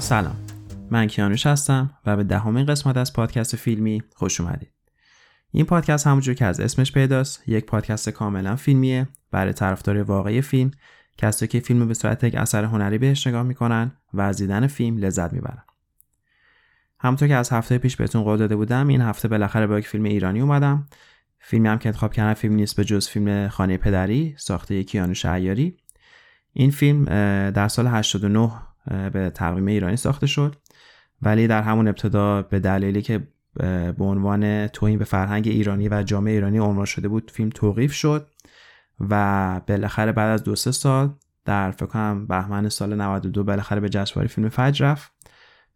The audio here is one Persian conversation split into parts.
سلام من کیانوش هستم و به دهمین قسمت از پادکست فیلمی خوش اومدید. این پادکست همونجور که از اسمش پیداست یک پادکست کاملا فیلمیه. برای طرفدار واقعی فیلم کسایی که فیلم به صورت یک اثر هنری بهش نگاه می‌کنن و از دیدن فیلم لذت می‌برن. همونطور که از هفته پیش بهتون قول داده بودم این هفته بالاخره با یک فیلم ایرانی اومدم. فیلمی هم که انتخاب کردم فیلم نیست به جز فیلم خانه پدری ساخته کیانوش عیاری این فیلم در سال 89 به تقویم ایرانی ساخته شد. ولی در همون ابتدا به دلیلی که به عنوان توهین به فرهنگ ایرانی و جامعه ایرانی عنوان شده بود فیلم توقیف شد و بالاخره بعد از دو سه سال در فکر کنم بهمن سال 92 بالاخره به جشنواره فیلم فجر رفت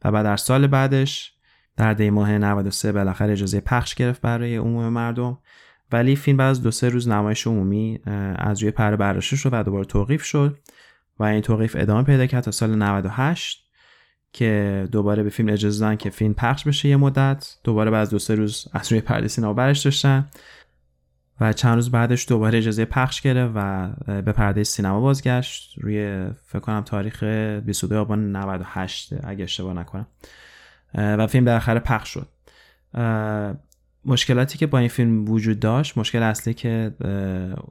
و بعد در سال بعدش در دی ماه 93 بالاخره اجازه پخش گرفت برای عموم مردم. ولی فیلم بعد از دو سه روز نمایش عمومی از روی پره برداشته شد و دوباره توقیف شد. و این توقیف ادامه پیدا کرد تا سال 98 که دوباره به فیلم اجازه دادن که فیلم پخش بشه یه مدت. دوباره بعد از دو سه روز از روی پرده سینما برش داشتن و چند روز بعدش دوباره اجازه پخش گرفت و به پرده سینما بازگشت روی فکر کنم تاریخ 22 آبان 98 اگه اشتباه نکنم. و فیلم بالاخره پخش شد. مشکلاتی که با این فیلم وجود داشت مشکل اصلی که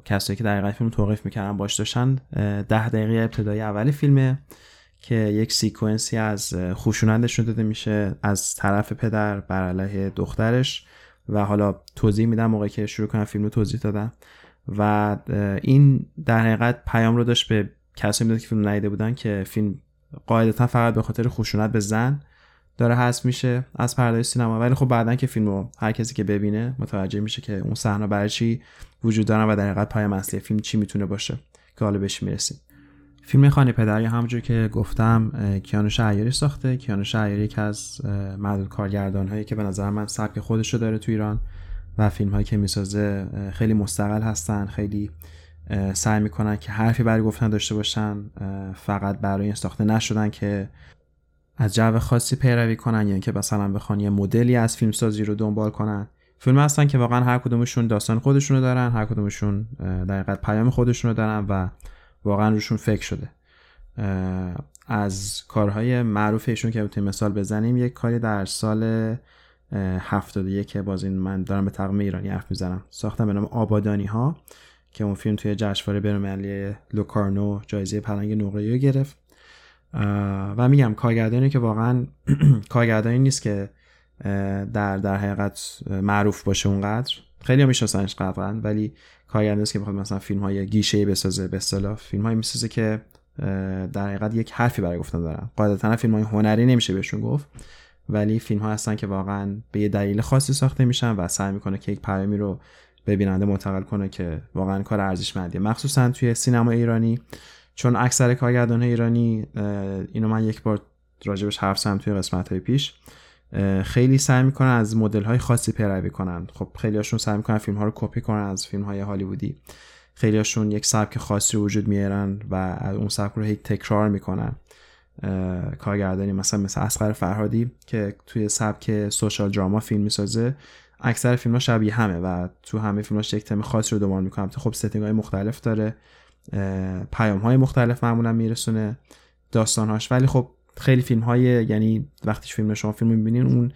کسایی که در فیلم توقیف می‌کردن باش داشتن ده دقیقه ابتدایی اول فیلمه که یک سیکونسی از خوشونت نشون داده میشه از طرف پدر بر علیه دخترش و حالا توضیح میدم موقعی که شروع کنم فیلم رو توضیح دادم و این در حقیقت پیام رو داشت به کسایی می‌داد که فیلم ندیده بودن که فیلم قاعدتا فقط به خاطر خشونت به زن داره حذف میشه از پرده سینما. ولی خب بعدا که فیلم رو هر کسی که ببینه متوجه میشه که اون صحنه برای چی وجود دارن و در حقیقت پیام اصلی فیلم چی می‌تونه باشه که حالا بهش می‌رسیم. فیلم خانه پدری همونجور که گفتم کیانوش عیاری ساخته. کیانوش عیاری که از معدود کارگردان هایی که به نظر من سبک خودشو داره تو ایران و فیلم هایی که می‌سازه خیلی مستقل هستن خیلی سعی می‌کنن که حرفی برای گفتن داشته باشن فقط برای این ساخته نشدن که از جو خاصی پیروی کنن یا اینکه مثلا بخوان یه مدلی از فیلم سازی رو دنبال کنن. فیلم هستن که واقعا هر کدومشون داستان خودشونو دارن هر کدومشون در پیام خودشونو دارن و واقعا روشون فکر شده. از کارهای معروف ایشون که بتونیم مثال بزنیم یک کاری در سال 71 که باز این من دارم به تقویم ایرانی حرف می‌زنم. ساختم به نام آبادانی ها که اون فیلم توی جشنواره بین‌المللی لوکارنو جایزه پلنگ نقره گرفت. و میگم کارگردانی که واقعا کارگردانی نیست که در در حقیقت معروف باشه اونقدر. خیلی میشناسنش قطعا ولی کارگردانی که بخواد مثلا فیلم های گیشه بسازه به اصطلاح. فیلم های می‌سازه که در حقیقت یک حرفی برای گفتن دارن. قاعدتا فیلم های هنری نمیشه بهشون گفت ولی فیلم ها هستن که واقعا به یه دلیل خاصی ساخته میشن و سعی می‌کنه که یک پیامی رو به بیننده منتقل کنه که واقعا کار ارزشمندیه. مخصوصا توی سینما ایرانی چون اکثر کارگردان ایرانی اینو من یک بار راجبش حرف زدم توی قسمت های پیش خیلی سعی می‌کنن از مدل های خاصی پیروی کنن. خب خیلی هاشون سعی می‌کنن فیلم ها رو کپی کنن از فیلم های هالیوودی. خیلی هاشون یک سبک خاصی وجود میارن و اون سبک رو هی تکرار می‌کنن. کارگردانی مثلا مثل اسقر فرهادی که توی سبک سوشال دراما فیلم می‌سازه اکثر فیلم ها شبیه همه و تو همه فیلماش یک تم خاصی رو دنبال می‌کنن. خب setting های مختلف داره. پیام های مختلف معمولا میرسونه داستانهاش. ولی خب خیلی فیلم های یعنی وقتی فیلم شما فیلم می‌بینین اون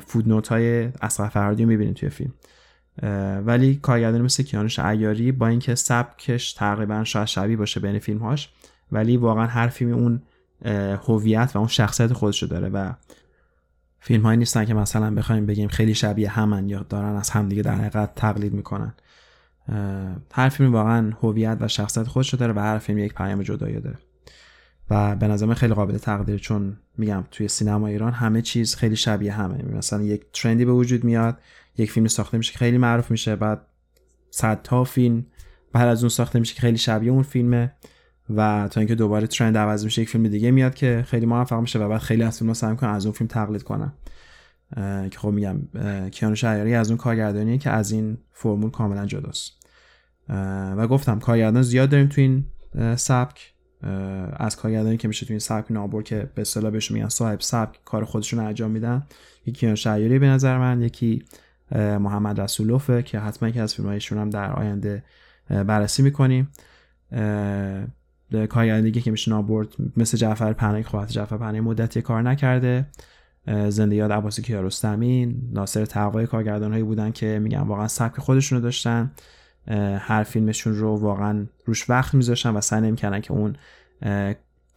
mood های اصغر فرهادی رو می‌بینین توی فیلم. ولی کارگردانی مثل کیانوش عیاری با اینکه سبکش تقریبا شاید شبیه باشه بین فیلم هاش ولی واقعا هر فیلمی اون هویت و اون شخصیت خودش رو داره و فیلم هایی نیستن که مثلا بخوایم بگیم خیلی شبیه همن یا دارن از همدیگه در حقیقت تقلید می‌کنن. هر فیلم واقعا هویت و شخصیت خودش رو داره و هر فیلم یک پیام جدایی داره. و به نظر خیلی قابل تقدیر چون میگم توی سینما ایران همه چیز خیلی شبیه همه. مثلا یک ترندی به وجود میاد یک فیلم ساخته میشه که خیلی معروف میشه بعد تا فیلم بعد از اون ساخته میشه که خیلی شبیه اون فیلمه و تا اینکه دوباره ترند عوض میشه یک فیلم دیگه میاد که خیلی موفق میشه و بعد خیلی از فیلم‌ها سعی می‌کنن از اون فیلم تقلید کنن. که خب میگم کیانوش عیاری از اون کارگردانیه که از این فرمول کاملا جداست. و گفتم کارگردان زیاد داریم تو این سبک. از کارگردانی که میشه تو این سبک نابر که به اصطلاح بهشون میگن صاحب سبک کار خودشون انجام میدن. یکی کیان شعیری به نظر من یکی محمد رسولوفه که حتما که از فیلمهایشون هم در آینده بررسی می‌کنیم. کارگردانی که میشه نابرد مثل جعفر پهنای خواهد جعفر پهنای مدتی کار نکرده. زنده یاد عباسی کیارستمی ناصر تقوای کارگردان هایی بودن که میگن واقعا سبک خودشونو داشتن. هر فیلمشون رو واقعا روش وقت میذاشتن و سعی نمی‌کردن که اون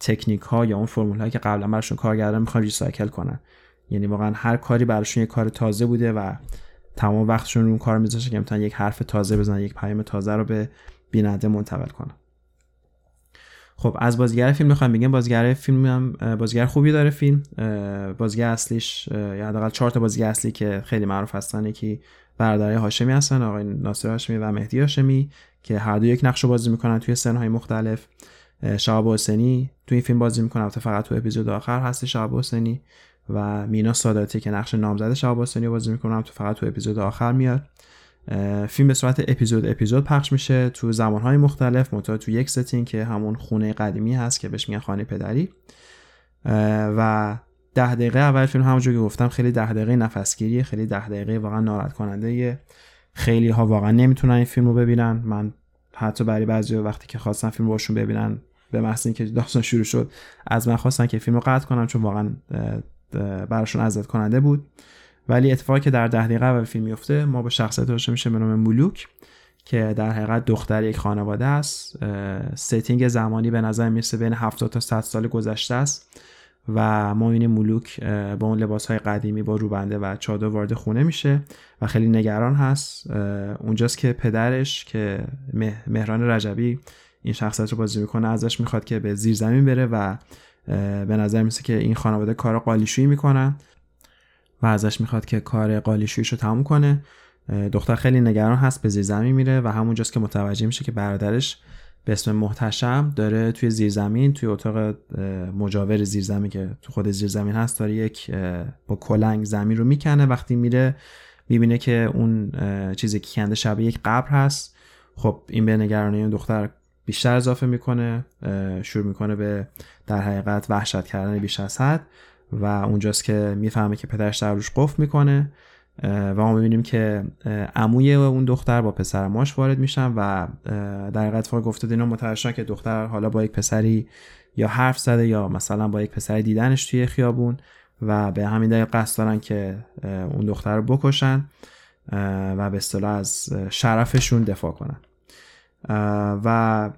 تکنیک ها یا اون فرمول هایی که قبلا براشون کارگردان می‌خوان ریسایکل کنن. یعنی واقعا هر کاری براشون یه کار تازه بوده و تمام وقتشون رو اون کار میذاشتن که می‌تونن یک حرف تازه بزنن یک پیام تازه رو به بیننده منتقل کنن. خب از بازیگر فیلم می‌خوام بگم بازیگر فیلم هم بازیگر خوبی داره فیلم. بازیگر اصلیش یا حداقل چهار تا بازیگر اصلی که خیلی معروف هستن یکی برادرای هاشمی هستن آقای ناصر هاشمی و مهدی هاشمی که هر دو یک نقش بازی می‌کنن توی سنهای مختلف. شهاب حسینی توی این فیلم بازی می‌کنه البته فقط تو اپیزود آخر هست شهاب حسینی. و مینا ساداتی که نقش نامزد شهاب حسینی بازی می‌کنم تو فقط تو اپیزود آخر میاد. فیلم به صورت اپیزود اپیزود پخش میشه تو زمانهای مختلف منتها تو یک setting که همون خونه قدیمی هست که بهش میگن خانه پدری. و ده دقیقه اول فیلم همونجور که گفتم خیلی ده دقیقه نفسگیری خیلی ده دقیقه واقعا ناراحت کننده خیلی ها واقعا نمی‌تونن این فیلم رو ببینن. من حتی برای بعضی وقتی که خواستن فیلم باشون ببینن به محض اینکه داستان شروع شد از من خواستن که فیلم رو قطع کنم چون واقعا براشون اذیت کننده بود. ولی اتفاقی که در ده دقیقه اول فیلم میفته ما به شخصیت روشن میشه به نام مولوک که در حقیقت دختر یک خانواده است. ستینگ زمانی به نظر می‌رسه بین 70 تا 100 سال گذشته است و ما این مولوک با اون لباس های قدیمی با روبنده و چادر وارد خونه میشه و خیلی نگران هست. اونجاست که پدرش که مهران رجبی این شخصیت رو بازی می‌کنه ازش می‌خواد که به زیر زمین بره و به نظر میسه که این خانواده کار قالیشویی می‌کنن. و ازش می‌خواد که کار قالیشویش رو تموم کنه. دختر خیلی نگران هست به زیر زمین میره و همونجاست که متوجه میشه که برادرش به اسم محتشم داره توی زیرزمین توی اتاق مجاور زیرزمین که تو خود زیرزمین هست داره یک با کلنگ زمین رو می‌کنه. وقتی میره می‌بینه که اون چیزی که کنده شبیه یک قبر هست. خب این به نگرانی اون دختر بیشتر اضافه می‌کنه شروع می‌کنه به در حقیقت وحشت کردن بیش از حد. و اونجاست که می‌فهمه که پدرش در روش قفل می‌کنه و ما می‌بینیم که عموی اون دختر با پسر ماش وارد میشن و در حقیقت فقط گفته اینا متوجه که دختر حالا با یک پسری یا حرف زده یا مثلا با یک پسری دیدنش توی خیابون و به همین دلیل قصد دارن که اون دختر رو بکشن و به اصطلاح از شرفشون دفاع کنن. و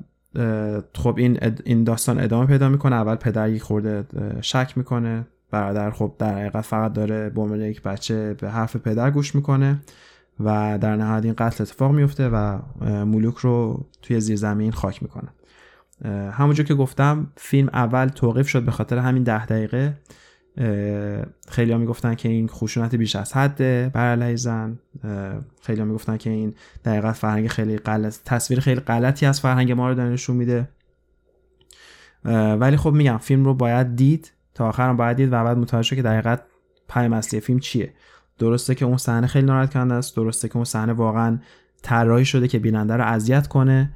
خب این این داستان ادامه پیدا می‌کنه. اول پدر یک خورده شک می‌کنه. برادر خب در حقیقت فقط داره به عنوان یک بچه به حرف پدر گوش می‌کنه و در نهایت این قتل اتفاق میفته و مولوک رو توی زیر زمین خاک می‌کنه. همونجور که گفتم فیلم اول توقیف شد به خاطر همین ده دقیقه. خیلی ها می‌گفتن که این خشونت بیش از حده بر علیه زن خیلی ها می‌گفتن که این دقیقت فرهنگ خیلی غلط تصویر خیلی غلطی از فرهنگ ما رو میده. ولی خب میگم فیلم رو باید دید. تا آخرم باید دید و بعد متوجه که دقیقت پیام اصلی فیلم چیه. درسته که اون صحنه خیلی ناراحت کننده است درسته که اون صحنه واقعا طراحی شده که بیننده رو اذیت کنه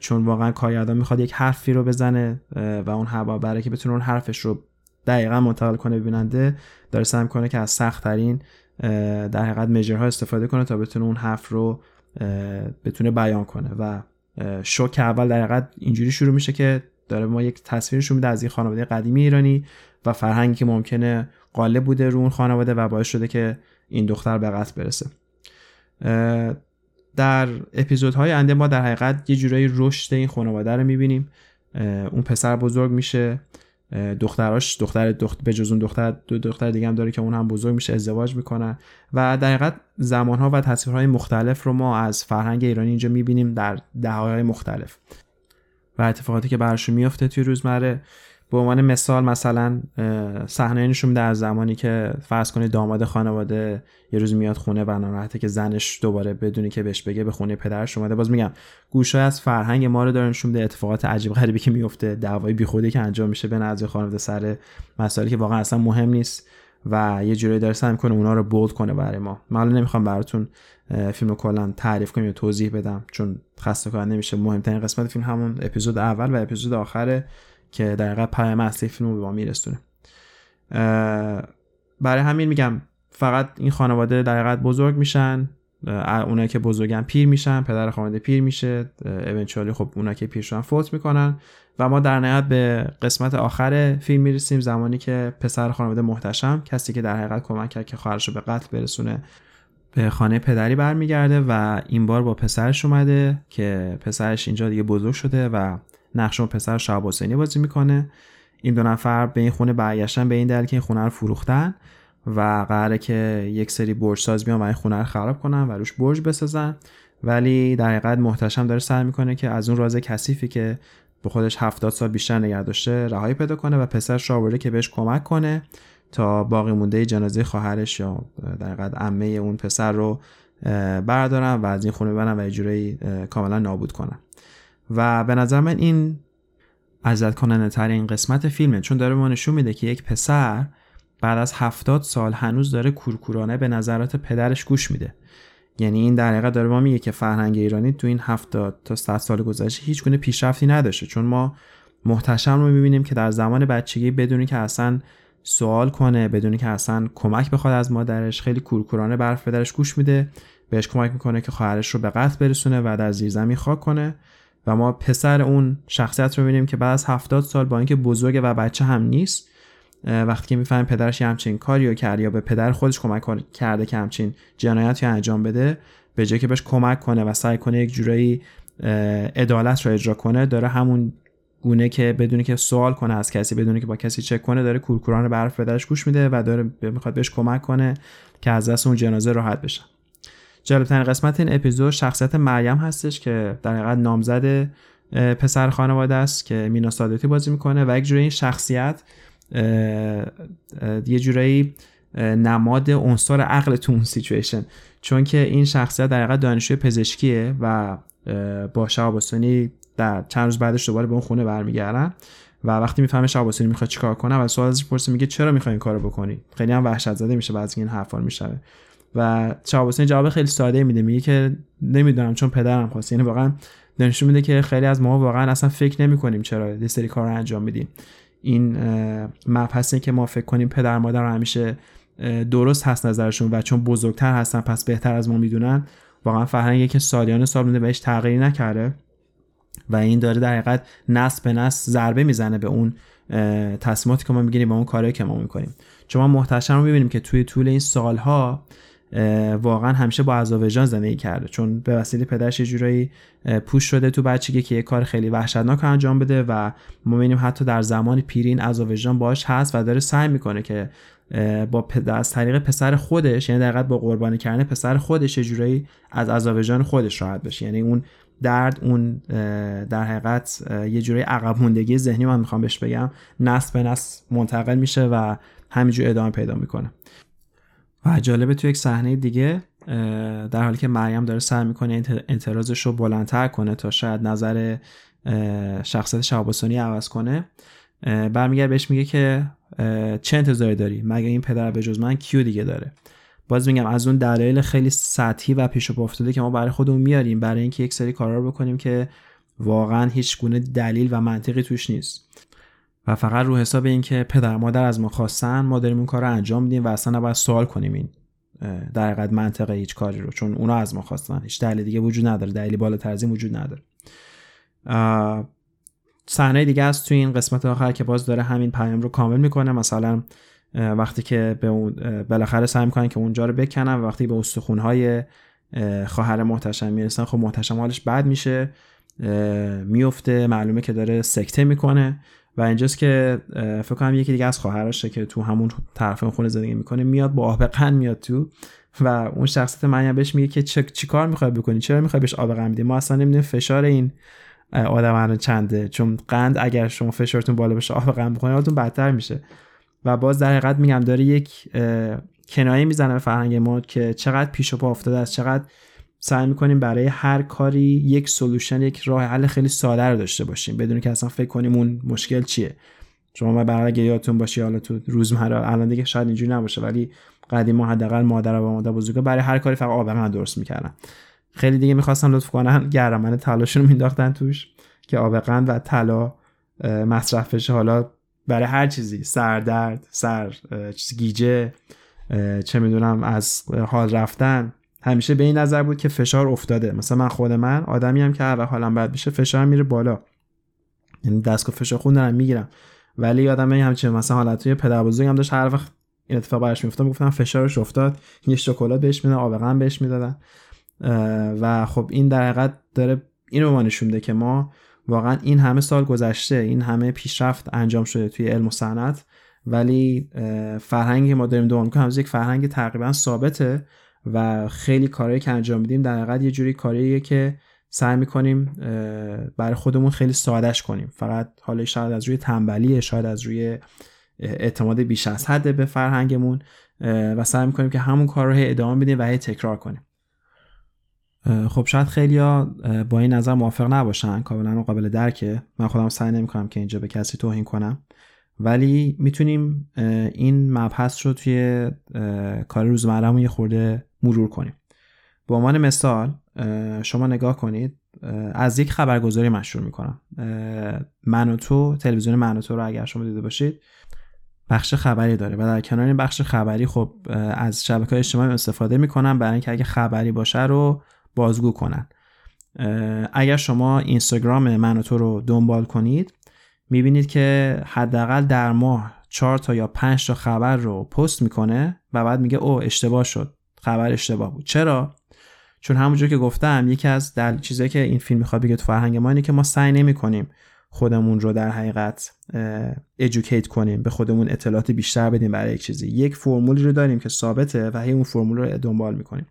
چون واقعا کارگردان می‌خواد یک حرفی رو بزنه و اون هوا برای که بتونه اون حرفش رو دقیقا منتقل کنه بیننده داره سعی می‌کنه که از سخت ترین در حقیقت مجرها استفاده کنه تا بتونه اون حرف رو بتونه بیان کنه. و شوک اول در اینجوری شروع میشه که داره ما یک تصویرشون میده از این خانواده قدیمی ایرانی و فرهنگی که ممکنه غالب بوده رو اون خانواده و باعث شده که این دختر به قتل برسه. در اپیزودهای آینده ما در حقیقت یه جورایی رشد این خانواده رو می‌بینیم. اون پسر بزرگ میشه. دختراش دختر دخت به جز اون دختر دو دختر دیگه هم داره که اون هم بزرگ میشه ازدواج می‌کنن. و در حقیقت زمانها و تصویرهای مختلف رو ما از فرهنگ ایرانی اینجا می‌بینیم در دههای مختلف. و اتفاقاتی که براشون میفته توی روزمره. به عنوان مثال مثلا صحنه نشون میده از زمانی که فرض کنید داماد خانواده یه روز میاد خونه و ناراحته که زنش دوباره بدونی که بهش بگه به خونه پدرش اومده. باز میگم گوشه از فرهنگ ما رو داره نشون میده اتفاقات عجیب غریبی که میفته دعوای بیخودی که انجام میشه به نزد خانواده سر مسائلی که واقعا اصلا مهم نیست. و یه جوری داره سعی می‌کنه اونا رو بولد کنه برای ما. من نمی‌خوام براتون فیلم کلا تعریف کنم یا توضیح بدم چون خسته کننده نمیشه مهمترین قسمت فیلم همون اپیزود اول و اپیزود آخره که در واقع پیام اصلی فیلم رو به ما میرسونه. برای همین میگم فقط این خانواده در بزرگ میشن. اونایی که بزرگن پیر میشن پدر خانواده پیر میشه اونچوالی خب اونایی که پیر شدن فوت می‌کنن. و ما در نهایت به قسمت آخر فیلم می‌رسیم زمانی که پسر خانواده محتشم کسی که در حقیقت کمک کرد که خواهرش به قتل برسونه به خانه پدری برمیگرده و این بار با پسرش اومده که پسرش اینجا دیگه بزرگ شده و نقش پسر شعب حسینی بازی می‌کنه. این دو نفر به این خونه برگشتن به این دلیل که این خونه رو فروختن. و قراره که یک سری برج ساز بیان و این خونه رو خراب کنن و روش برج بسازن. ولی در حقیقت محتشم داره سعی می‌کنه که از اون راز کثیفی که به خودش 70 سال بیشتر نگه داشته رهایی پیدا کنه و پسرش را که بهش کمک کنه تا باقی مونده جنازه خواهرش یا در حقیقت عمه اون پسر رو بردارن و از این خونه ببرن و یه کاملا نابود کنن. و به نظر من این ازت کننده تر این قسمت فیلمه چون داره ما نشون میده که یک پسر بعد از هفتاد سال هنوز داره کورکورانه به نظرات پدرش گوش میده. یعنی این در حقیقت داره ما میگه که فرهنگ ایرانی تو این هفتاد تا 100 سال گذشته هیچ گونه پیشرفتی نداشته. چون ما محتشم رو می‌بینیم که در زمان بچگی بدونی که اصلا سوال کنه بدونی که اصلا کمک بخواد از مادرش. خیلی کورکورانه برف پدرش گوش میده بهش کمک می‌کنه که خواهرش رو به قتل برسونه و در زیر زمین خاک کنه. و ما پسر اون شخصیت رو می‌بینیم که بعد از هفتاد سال با اینکه بزرگه و بچه هم نیست وقتی که می‌فهمیم پدرش یه همچین کاری رو کرد یا به پدر خودش کمک کرده که همچین جنایتی انجام بده به جای که بهش کمک کنه و سعی کنه یک جورایی عدالت رو اجرا کنه داره همون گونه که بدونی که سوال کنه از کسی بدونی که با کسی چک کنه داره کورکوران برف پدرش گوش میده و داره می‌خواد بهش کمک کنه که از دست اون جنازه راحت بشن جالبترین قسمت این اپیزود شخصیت مریم هستش که در حقیقت نامزد پسر خانواده است که مینا سادتی بازی می‌کنه و یک جوری این شخصیت یه جورایی نماد عنصر عقل تو اون سیچویشن چون که این شخصیت در حقیقت دانشجوی پزشکیه و با شهاب در چند روز بعدش دوباره به اون خونه برمیگردن و وقتی می‌فهمه شهاب می‌خواد چیکار کنه و سوال ازش پرسه میگه چرا می‌خوای این کارو بکنی؟ خیلی هم وحشت زده میشه بعد این حرفا میشه و شهاب جواب خیلی ساده میده میگه که نمی‌دونم چون پدرم خواست یعنی واقعا نشون میده که خیلی از ما واقعا اصلا فکر نمی‌کنیم چرا یه سری کار انجام میدیم. این مبحثی که ما فکر کنیم پدر مادر همیشه درست هست نظرشون و چون بزرگتر هستن پس بهتر از ما می‌دونن. واقعا فرهنگی که سالیان سال مونده بهش تغییری نکرده و این داره در حقیقت نسل به نسل ضربه می‌زنه به اون تصمیماتی که ما می‌گیریم به اون کارهایی که ما می‌کنیم. چون ما محتشم رو می‌بینیم که توی طول این سالها واقعا همیشه با عذاب وجدان زندگی کرده. چون به وسیله پدرش یه جورایی پوش شده تو بچگی که یه کار خیلی وحشتناک انجام بده و ما می‌بینیم حتی در زمان پیرین عذاب وجدان باش هست و داره سعی می‌کنه که با پدر از طریق پسر خودش یعنی در با قربانی کردن پسر خودش یه جورایی از عذاب وجدان خودش راحت بشه. یعنی اون درد اون در حقیقت یه جورایی عقب موندگی ذهنی من می‌خوام بهش بگم نسل به نسل منتقل میشه و همینجور ادامه پیدا می‌کنه. و جالبه تو یک صحنه دیگه در حالی که مریم داره سعی می‌کنه اعتراضش رو بلندتر کنه تا شاید نظر شخصیت شعباسانی عوض کنه برمیگرد بهش میگه که چه انتظاری داری؟ مگه این پدر به جز من کیو دیگه داره؟ باز میگم از اون دلایل خیلی سطحی و پیش افتاده که ما برای خودمون میاریم برای اینکه یک سری کارا رو بکنیم که واقعا هیچ گونه دلیل و منطقی توش نیست. و فقط رو حساب اینکه پدر مادر از ما خواستن ما داریم اون کار رو انجام میدیم و اصلا نباید سوال کنیم این در حقیقت منطقه هیچ کاری رو چون اونا از ما خواستن. هیچ دلیل دیگه وجود نداره دلیلی بالاتر از وجود نداره. صحنه دیگه است توی این قسمت آخر که باز داره همین پیام رو کامل می‌کنه. مثلا وقتی که به اون بالاخره سعی می‌کنن که اونجا رو بکنن وقتی به استخونهای خواهر محتشم می‌رسن خب محتشم حالش بد میشه میفته معلومه که داره سکته می‌کنه. و اینجاست که فکر کنم یکی دیگه از خواهرشه که تو همون طرف خونه زندگی می‌کنه میاد با آب قند میاد تو و اون شخصیت من بهش میگه که چه چی کار می‌خوای بکنی؟ چرا می‌خوای بهش آب قند بدی؟ ما اصلا نمی‌دونیم فشار این آدم چنده. چون قند اگر شما فشارتون بالا بشه آب قند بخورید حالتون بدتر میشه. و باز در حقیقت میگم داره یک کنایه می‌زنه به فرهنگ ما که چقدر پیش و پا افتاده است چقدر سعی می‌کنیم برای هر کاری یک سولوشن یک راه حل خیلی ساده رو داشته باشیم. بدون که اصلا فکر کنیم اون مشکل چیه. شما برای اگه یادتون باشه حالا تو روزمره الان دیگه شاید اینجوری نباشه ولی قدیم حداقل مادر و مادر بزرگا برای هر کاری فقط آب قند درست می‌کردن. خیلی دیگه می‌خواستن لطف کنن گرمن طلاشون رو مینداختن توش که آب قند و طلا مصرف بشه حالا برای هر چیزی سردرد سر گیجه چه می‌دونم از حال رفتن. همیشه به این نظر بود که فشار افتاده. مثلا من خود من آدمی هم که هر حالم بد بشه فشار میره بالا. یعنی دستگاه فشار خون دارم می‌گیرم. ولی یادم همچین مثلا حالت توی پدر بزرگم داشت هر وقت این اتفاق براش میفته می‌گفتن فشارش افتاد یه شکلات بهش میدن آب غم بهش می‌دادن. و خب این در حقیقت داره این رو ما نشون که ما واقعا این همه سال گذشته این همه پیشرفت انجام شده توی علم و صنعت. ولی فرهنگی ما داریم دنبال می‌کنیم یک فرهنگ تقریبا ثابته. و خیلی کارهایی که انجام میدیم در حقیقت یه جوری کاریه که سعی می‌کنیم برای خودمون خیلی سادش کنیم. فقط حالا شاید از روی تنبلی شاید از روی اعتماد بیش از حد به فرهنگمون و سعی می‌کنیم که همون کار رو ادامه بدیم و هی تکرار کنیم. خب شاید خیلی با این نظر موافق نباشن کاملا قابل درکه. من خودم سعی نمی‌کنم که اینجا به کسی توهین کنم. ولی می‌تونیم این مبحث رو توی کار روزمرهمون یه خورده مرور کنیم. به عنوان مثال شما نگاه کنید از یک خبرگزاری مشهور می‌کنم. من و تو تلویزیون من و تو رو اگر شما دیده باشید بخش خبری داره و در کنار این بخش خبری خب از شبکه های اجتماعی استفاده می‌کنم برای اینکه اگه خبری باشه رو بازگو کنن. اگر شما اینستاگرام من و تو رو دنبال کنید می‌بینید که حداقل در ماه چهار تا یا پنج تا خبر رو پست می‌کنه و بعد میگه او اشتباه شد. خبر اشتباه بود. چرا؟ چون همونجور که گفتم یکی از دل... چیزایی که این فیلم می‌خواد بگه تو فرهنگ ما اینه که ما سعی نمی‌کنیم خودمون رو در حقیقت ادوکییت کنیم به خودمون اطلاعات بیشتر بدیم برای یک چیزی. یک فرمولی رو داریم که ثابته و هی اون فرمول رو دنبال می‌کنیم.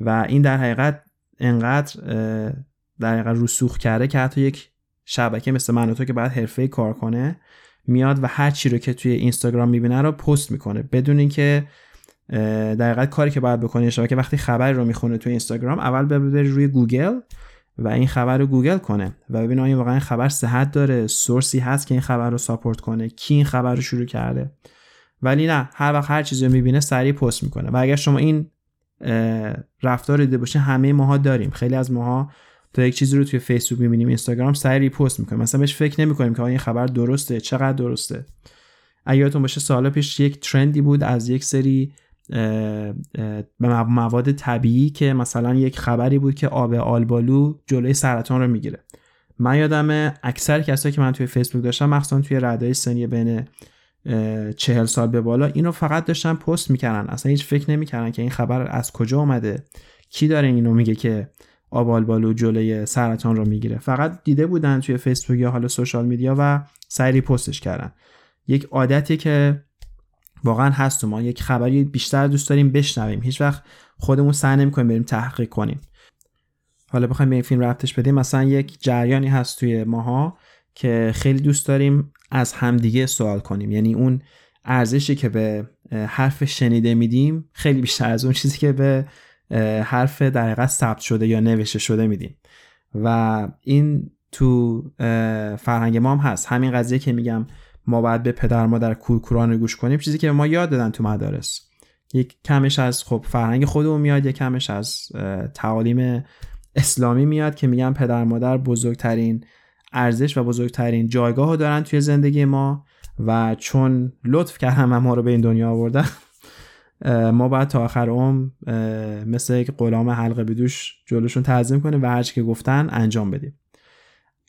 و این در حقیقت انقدر در حقیقت رسوخ کرده که حتی یک شبکه مثل من تو که باید حرفه کار کنه میاد و هر چی رو که توی اینستاگرام می‌بینه رو پست می‌کنه. بدون اینکه در حقیقت کاری که باید بکنه شبکه وقتی خبر رو می‌خونه توی اینستاگرام اول ببره روی گوگل و این خبر رو گوگل کنه و ببینه آیا واقعا این خبر صحت داره source ی هست که این خبر رو support کنه کی این خبر رو شروع کرده. ولی نه هر وقت هر چیزی رو می‌بینه سریع پست می‌کنه. و اگر شما این رفتار دیده باشه همه ماها داریم. خیلی از ماها تا یک چیزی رو توی فیسبوک می‌بینیم اینستاگرام سریع پست می‌کنیم مثلا بهش فکر نمی‌کنیم که این خبر درسته چقدر درسته. اگرتون باشه سال پیش یک ترندی بود از یک سری مواد طبیعی که مثلا یک خبری بود که آب آلبالو جلوی سرطان رو می‌گیره. من یادم اکثر کسایی که من توی فیسبوک داشتم مخصوصا توی ردای سنی بین چهل سال به بالا اینو فقط داشتن پست می‌کردن. اصلا هیچ فکر نمی‌کردن که این خبر از کجا اومده. کی داره اینو میگه که آبال بالو جلوی سرطان رو می‌گیره؟ فقط دیده بودن توی فیسبوک یا حالا سوشال میدیا و سری پستش کردن. یک عادتی که واقعا هست ما. یک خبری بیشتر دوست داریم بشنویم. هیچ وقت خودمون سعی نمی‌کنیم بریم تحقیق کنیم. حالا بخوایم به این فیلم رفتش بدیم. مثلا یک جریانی هست توی ماها که خیلی دوست داریم از همدیگه سوال کنیم. یعنی اون ارزشی که به حرف شنیده میدیم خیلی بیشتر از اون چیزی که به حرف در حقیقت ثبت شده یا نوشته شده میدیم. و این تو فرهنگ ما هم هست. همین قضیه که میگم ما باید به پدر مادر کورکوران گوش کنیم چیزی که ما یاد دادن تو مدارس. یک کمش از خب فرهنگ خودمون میاد یک کمش از تعالیم اسلامی میاد که میگم پدر مادر بزرگترین ارزش و بزرگترین جایگاه دارن توی زندگی ما و چون لطف کردن و ما رو به این دنیا آوردن ما باید تا آخر عمر مثل یک غلام حلقه بدوش جلوشون تعظیم کنیم و هرچی که گفتن انجام بدیم.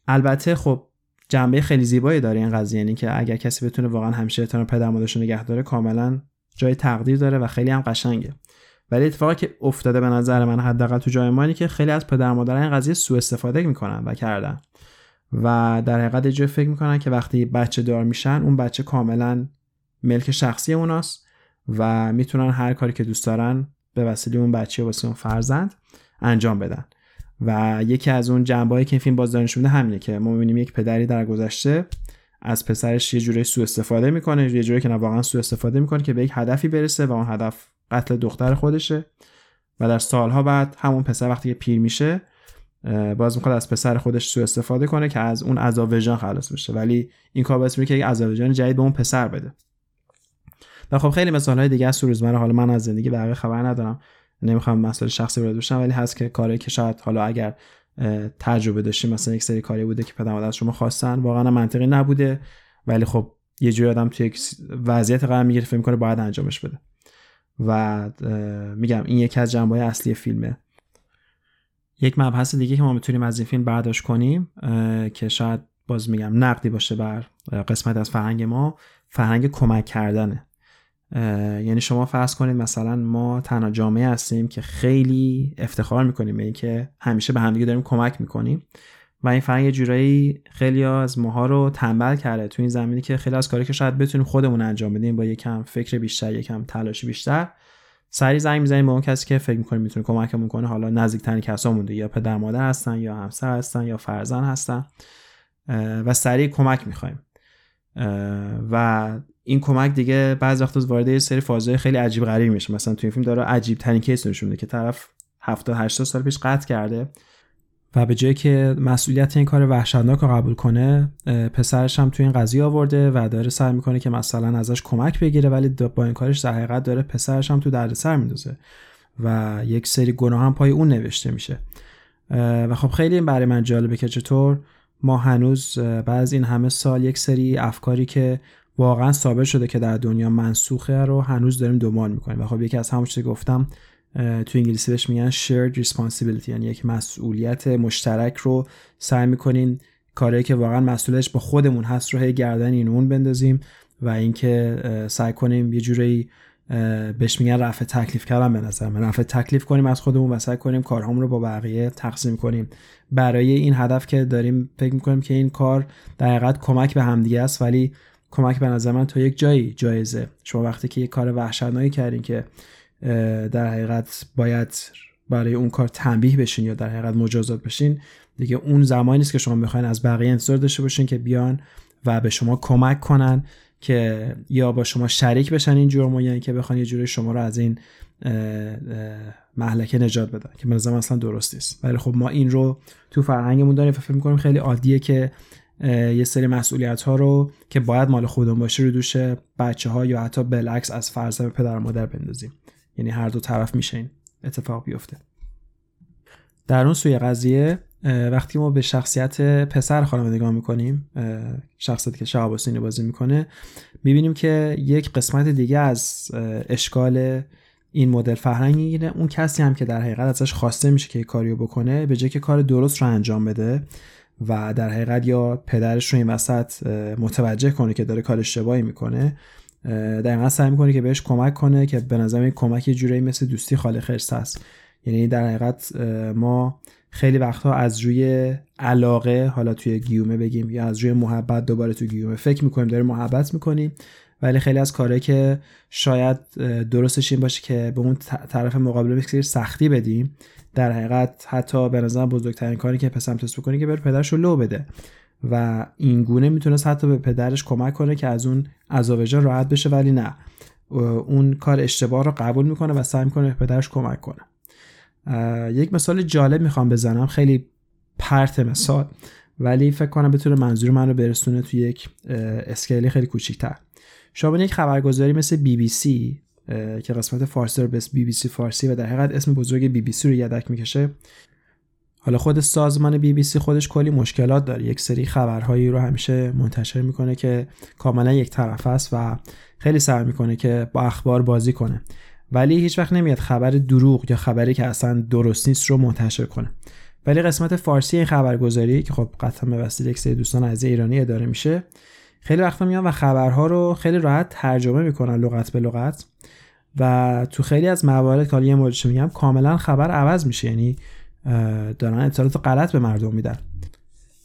البته خب جنبه خیلی زیبایی داره این قضیه یعنی که اگر کسی بتونه واقعا همیشه احترام پدر مادرش نگه داره کاملا جای تقدیر داره و خیلی هم قشنگه. ولی اتفاقی که افتاده به نظر من حداقل تو جای ما که خیلی از پدر مادر این قضیه سوء استفاده می‌کنن و کردن. و در حقیقت جای فکر می‌کنن که وقتی بچه دار میشن اون بچه کاملا ملک شخصی اوناست و می‌تونن هر کاری که دوست دارن به وسیله اون بچه واسه اون فرزند انجام بدن. و یکی از اون جنبه‌ای که این فیلم باز دانش همینه که ما می‌بینیم یک پدری در گذشته از پسرش یه جوری سوء استفاده می‌کنه یه جوری که نه واقعا سوء استفاده می‌کنه که به یک هدفی برسه و اون هدف قتل دختر خودشه و در سالها بعد همون پسر وقتی که پیر میشه باز می‌خواد از پسر خودش سوء استفاده کنه که از اون عذاب وجدان خلاص بشه. ولی این کار باعث که عذاب وجدان جدید به اون پسر بده. و خب خیلی مثال های دیگه از روزمره حالا من از زندگی بقیه خبر ندارم. نمی‌خوام مسئله شخصی وارد بشم ولی هست که کاری که شاید حالا اگر تجربه داشتیم مثلا یک سری کاری بوده که پدر از شما خواستن واقعا منطقی نبوده ولی خب یه جوری آدم توی یک وضعیت قرار می‌گیره فکر می‌کنه باید انجامش بده. و میگم این یکی از جنبه اصلی فیلمه. یک مبحث دیگه که ما می‌تونیم از این فیلم برداشت کنیم که شاید باز میگم نقدی باشه بر قسمت از فرهنگ ما فرهنگ کمک کردنه. یعنی شما فرض کنید مثلا ما تنها جامعه هستیم که خیلی افتخار می‌کنیم به اینکه همیشه به همدیگه داریم کمک می‌کنیم. و این فرهنگ جورایی خیلی از ماها رو تنبل کرده تو این زمینی که خیلی از کاری که شاید بتونیم خودمون انجام بدیم با یکم فکر بیشتر یکم تلاش بیشتر سری زنگ می‌زنیم به اون کسی که فکر می‌کنیم می‌تونه کمکمون کنه. حالا نزدیکترین کسا مونده یا پدر مادر هستن یا همسر هستن یا فرزند هستن و سریع کمک می‌خوایم. و این کمک دیگه بعضی وقتا وارد یه سری فازهای خیلی عجیب غریب میشه. مثلا تو این فیلم داره عجیب ترین کیس نشون که طرف 70 80 سال پیش قطع کرده و به جایی که مسئولیت این کار وحشتناک رو قبول کنه پسرش هم تو این قضیه آورده و داره سعی می‌کنه که مثلا ازش کمک بگیره ولی با این کارش در حقیقت داره پسرش هم تو دردسر میندازه و یک سری گناه هم پای اون نوشته میشه. و خب خیلی برای من جالبه که چطور ما هنوز بعد این همه سال یک سری افکاری که واقعا ثابت شده که در دنیا منسوخه رو هنوز داریم دنبال می‌کنیم. و خب یکی از همون که گفتم تو انگلیسی بهش میگن shared responsibility یعنی یک مسئولیت مشترک رو سعی می‌کنین کاری که واقعا مسئولیتش با خودمون هست رو هی گردن این اون بندازیم و اینکه سعی کنیم یه جوری بهش میگن رفع تکلیف کردن به نظر من. رفع تکلیف کنیم از خودمون و سعی کنیم کارهامون رو با بقیه تقسیم کنیم. برای این هدف که داریم فکر می‌کنیم که این کار در حقیقت کمک به همدیگه است ولی کمک به نظر من تا یک جایی جایزه. شما وقتی که یک کار وحشتناکی کردین که در حقیقت باید برای اون کار تنبیه بشین یا در حقیقت مجازات بشین دیگه اون زمانی نیست که شما می‌خواین از بقیه انتظار داشته باشین که بیان و به شما کمک کنن که یا با شما شریک بشن این جرم یعنی که بخوان یه جوری شما رو از این محلکه نجات بدن که به اصلا درست نیست. ولی خب ما این رو تو فرهنگمون داریم و فکر می‌کنیم خیلی عادیه که یه سری مسئولیت ها رو که باید مال خودمون باشه رو دوش بچه ها یا حتی بالعکس از فرزند پدر و مادر بندازیم. یعنی هر دو طرف میشه این اتفاق بیفته. در اون سوی قضیه وقتی ما به شخصیت پسر خانم نگاه می‌کنیم شخصیتی که شهاب حسینی بازی می‌کنه می‌بینیم که یک قسمت دیگه از اشکال این مدل فرهنگ می‌گیره اون کسی هم که در حقیقت ازش خواسته میشه که کاریو بکنه به جای که کار درست رو انجام بده و در حقیقت یا پدرش رو این وسط متوجه کنه که داره کار اشتباهی می‌کنه دقیقا سعی می‌کنه که بهش کمک کنه که به نظر این کمک یه جورایی مثل دوستی خاله خرس هست یعنی در حقیقت ما خیلی وقتها از روی علاقه حالا توی گیومه بگیم یا از روی محبت دوباره تو گیومه فکر می‌کنیم داریم محبت می‌کنیم ولی خیلی از کاره که شاید درستش این باشه که به اون طرف مقابل بسیار سختی بدیم. در حقیقت حتی به نظر بزرگترین کاری که پسر می‌تونست بکنه که بره پدرش رو لو بده. و این گونه می‌تونست حتی به پدرش کمک کنه که از اون عذاب راحت بشه ولی نه. اون کار اشتباه رو قبول می‌کنه و سعی می‌کنه به پدرش کمک کنه. یک مثال جالب می‌خوام بزنم خیلی پرت مثال ولی فکر کنم بتونه منظور من رو برسونه تو یک scale ی خیلی کوچیکتر. شما یک خبرگزاری مثل بی بی سی که قسمت فارسی رو به بی بی سی فارسی و در حقیقت اسم بزرگ بی بی سی رو یدک می‌کشه. حالا خود سازمان بی بی سی خودش کلی مشکلات داره. یک سری خبرهایی رو همیشه منتشر می‌کنه که کاملا یک طرف است و خیلی سعی می‌کنه که با اخبار بازی کنه. ولی هیچ وقت نمیاد خبر دروغ یا خبری که اصلا درست نیست رو منتشر کنه. ولی قسمت فارسی این خبرگزاری که خب قطعا به وسیله یک سری دوستان از ایرانی اداره میشه خیلی وقتا میان و خبرها رو خیلی راحت ترجمه می‌کنن لغت به لغت. و تو خیلی از موارد که یه موردش میگم کاملا خبر عوض میشه. یعنی دارن اطلاعات غلط به مردم میدن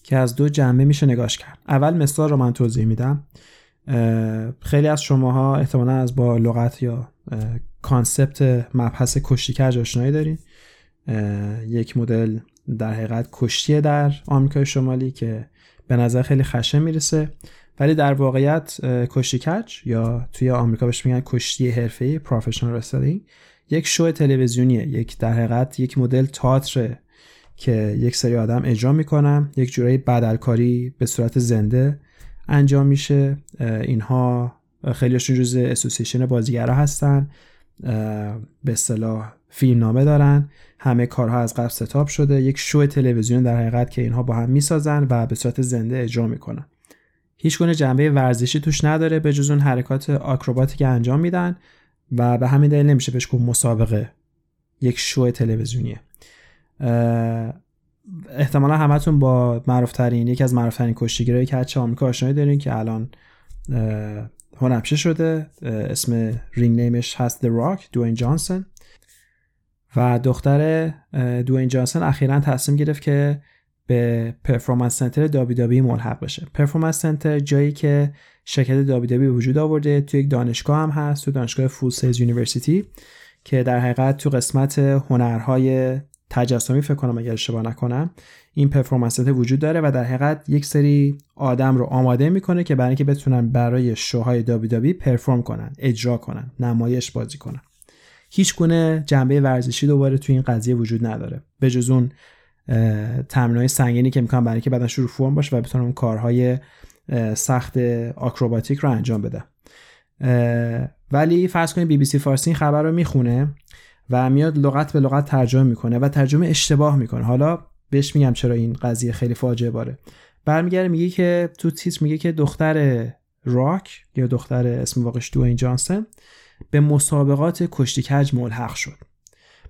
که از دو جنبه میشه نگاش کرد. اول مثال رو من توضیح میدم. خیلی از شماها احتمالا از با لغت یا concept مبحث کشتی کج آشنایی دارین. یک مدل در حقیقت کشتی در آمریکای شمالی که به نظر خیلی خشن می‌رسه. ولی در واقعیت کشتی کج یا توی آمریکا بهش میگن کشتی حرفه‌ای professional wrestling یک شو تلویزیونیه یک در حقیقت یک مدل تئاتر که یک سری آدم اجرا می‌کنن یک جورایی بدلکاری به صورت زنده انجام میشه. اینها خیلیشون جز اسوسییشن بازیگرا هستن. به اصطلاح فیلمنامه دارن. همه کارها از قبل ستاپ شده. یک شو تلویزیون در حقیقت که اینها با هم می‌سازن و به صورت زنده اجرا می‌کنن. هیچ گونه جنبه ورزشی توش نداره به جز اون حرکات آکروباتی که انجام میدن و به همین دلیل نمیشه بهش گفت مسابقه. یک شو تلویزیونیه. احتمالا همتون با معروفترین یکی از معروفترین کشتیگیرهای کچ آمریکا آشنایی دارین که الان هنرپیشه شده. اسم ring name ش هست The Rock دواین جانسون. و دختر دواین جانسون اخیرا تصمیم گرفت که به performance center WWE ملحق بشه. performance center جایی که شرکت WWE وجود آورده تو یک دانشگاه هم هست تو دانشگاه Full Sail University که در حقیقت تو قسمت هنرهای تجسمی فکر کنم اگر اشتباه نکنم این performance وجود داره و در حقیقت یک سری آدم رو آماده می‌کنه که برای اینکه بتونن برای شوهای WWE perform کنن اجرا کنن نمایش بازی کنن. هیچ گونه جنبه ورزشی دوباره تو این قضیه وجود نداره. به جز اون های سنگینی که می‌کنن برای اینکه بعدا شروع فرم باشه و بتونن کارهای سخت آکروباتیک رو انجام بده ولی فرض کنید بی بی سی فارسی این خبر رو می‌خونه و میاد لغت به لغت ترجمه می‌کنه و ترجمه اشتباه می‌کنه. حالا بهش میگم چرا این قضیه خیلی فاجعه باره. برمیگرده میگه که تو تیتر میگه که دختر راک یا دختر اسم واقعش دوین جانسن به مسابقات کشتی کج ملحق شد.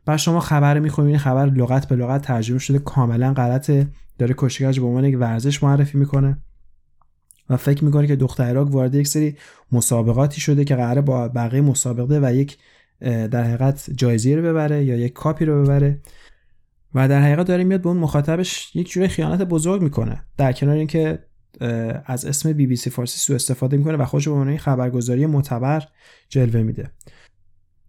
بعد شما خبر می‌خونید خبر لغت به لغت ترجمه شده کاملا غلطه. داره کشتی کج به عنوان یک ورزش معرفی می‌کنه و فکر می‌کنه که دختر راک وارد یک سری مسابقاتی شده که قراره با بقیه مسابقه و یک در حقیقت جایزه رو ببره یا یک کاپی رو ببره. و در حقیقت داره میاد به اون مخاطبش یک جوری خیانت بزرگ می‌کنه. در کنار اینکه از اسم بی بی سی فارسی سو استفاده می‌کنه و خودش به عنوان خبرگزاری معتبر جلوه میده.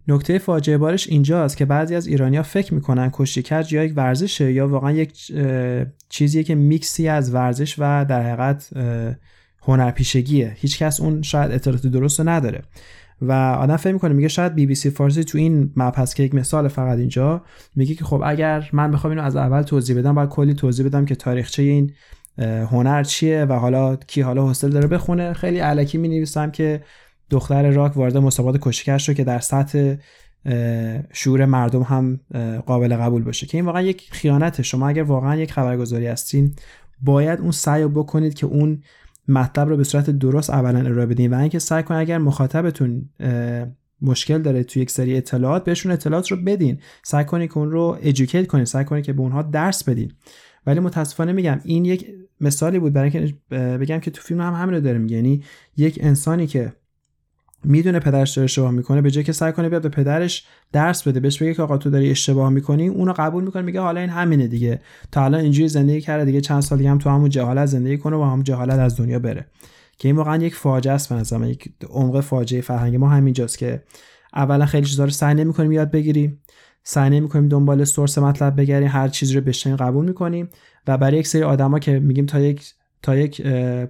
نکته فاجعه بارش اینجاست که بعضی از ایرانیا فکر می‌کنن کشتی کج یا یک ورزشه یا واقعا یک چیزیه که میکسی از ورزش و در حقیقت هنرپیشگیه. هیچکس اون شاید اطلاعات درست نداره. و آدم فکر می‌کنه میگه شاید بی بی سی فارسی تو این هست که یک مثال فقط اینجا میگه که خب اگر من بخوام اینو از اول توضیح بدم باید کلی توضیح بدم که تاریخچه این هنر چیه و حالا کی حالا حوصله داره بخونه. خیلی علکی می نویسم که دختر راک وارد مسابقات کشیکش رو که در سطح شعور مردم هم قابل قبول باشه که این واقعا یک خیانته. شما اگر واقعا یک خبرگزاری هستین باید اون سعی بکنید که اون مطلب رو به صورت درست اولا ارائه بدین و اینکه سعی کنید اگر مخاطبتون مشکل داره توی یک سری اطلاعات بهشون اطلاعات رو بدین. سعی کنید که اون رو ادوکییت کنید سعی کنید که به اونها درس بدین. ولی متاسفانه میگم این یک مثالی بود برای اینکه بگم که تو فیلم هم همین رو داره میگه. یعنی یک انسانی که می‌دونه پدرش داره اشتباه می‌کنه به جای که سعی کنه بیاد به پدرش درس بده بهش بگه که آقا تو داری اشتباه می‌کنی اونو قبول می‌کنه میگه حالا این همینه دیگه. تا الان اینجوری زندگی کرده دیگه چند سال هم تو همون جهالت زندگی کنه و همون جهالت از دنیا بره. که این واقعا یک فاجعه است به یک عمق فاجعه فرهنگ ما همینجاست که اولا خیلی چیزا رو سعی نمی‌کنیم یاد بگیریم سعی نمی‌کنیم دنبال source مطلب بگیریم هر چیزی رو بشنویم قبول می‌کنیم. و برای یک سری آدما که میگیم تا یک تا یک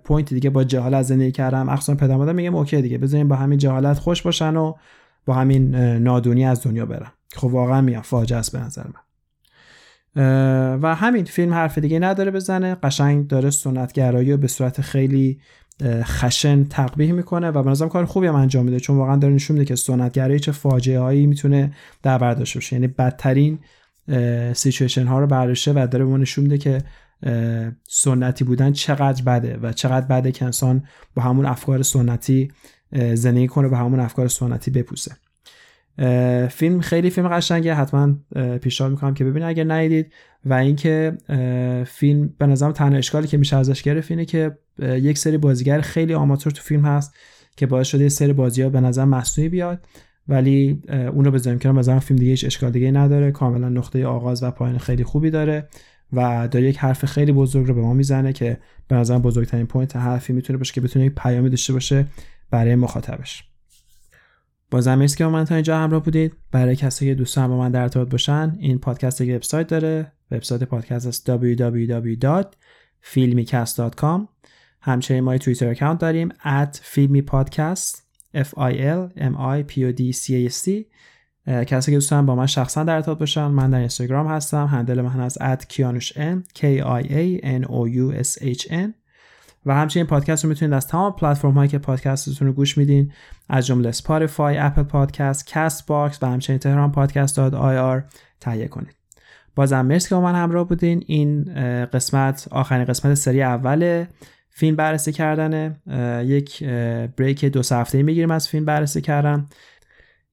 point دیگه با جهالت زندگی کردم. مخصوصا پدر مادر میگم okay دیگه بذاریم با همین جهالت خوش باشن و با همین نادونی از دنیا برن. خب واقعا میگم فاجعه است به نظر من. و همین فیلم حرف دیگه نداره بزنه. قشنگ داره سنتگرایی و به صورت خیلی خشن تقبیح می‌کنه و به نظرم کار خوبی هم انجام میده. چون واقعا داره نشون میده که سنتگرایی چه فاجعه هایی می‌تونه در برداشت بشه یعنی بدترین سیچویشن ها رو برداشته و داره به نشون میده که سنتی بودن چقدر بده و چقدر بده که انسان با همون افکار سنتی زندگی کنه و همون افکار سنتی بپوسه. فیلم خیلی فیلم قشنگه حتما پیشنهاد می‌کنم که ببینید اگر ندیدید. و اینکه فیلم به نظرم تنها اشکالی که میشه ازش گرفت اینه که یک سری بازیگر خیلی آماتور تو فیلم هست که باعث شده سری بازی ها به نظر مصنوعی بیاد ولی اون رو بذاریم که مثلا فیلم دیگه هیچ اشکال دیگه نداره. کاملا نقطه آغاز و پایان خیلی خوبی داره. و داره یک حرف خیلی بزرگ رو به ما می‌زنه که به نظرم بزرگترین point حرفی می‌تونه باشه که بتونه یک پیامی داشته باشه برای مخاطبش. بازم مرسی که با من تا اینجا همراه بودید. برای کسی که دوستان با من در ارتباط باشن این پادکست یک وبسایت داره. وبسایت پادکست است www.filmicast.com همچنین ما Twitter account داریم at filmipodcast f i l m i p o d c a s t. کسی که دوستان با من شخصا در ارتباط باشن من در اینستاگرام هستم handle من از @kianushn k i a n o u s h n و همچنین پادکست رو می‌تونید از تمام پلتفرم هایی که پادکستتون رو گوش میدین از جمله Spotify، Apple Podcast، Castbox و همچنین تهران پادکست dot ir تهیه کنید. بازم مرسی که با من همراه بودین. این قسمت آخرین قسمت سری اول فیلم بررسی کردنه. یک بریک دو هفته می‌گیریم از فیلم بررسی کردن.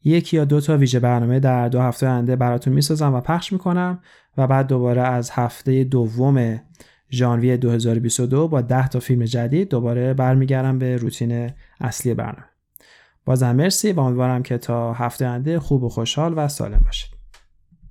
یکی یا دو تا ویژه برنامه در دو هفته آینده براتون می‌سازم و پخش می‌کنم و بعد دوباره از هفته دوم ژانویه 2022 با 10 تا فیلم جدید دوباره برمیگردم به روتین اصلی برنامه. بازم مرسی و امیدوارم که تا هفته آینده خوب و خوشحال و سالم باشید.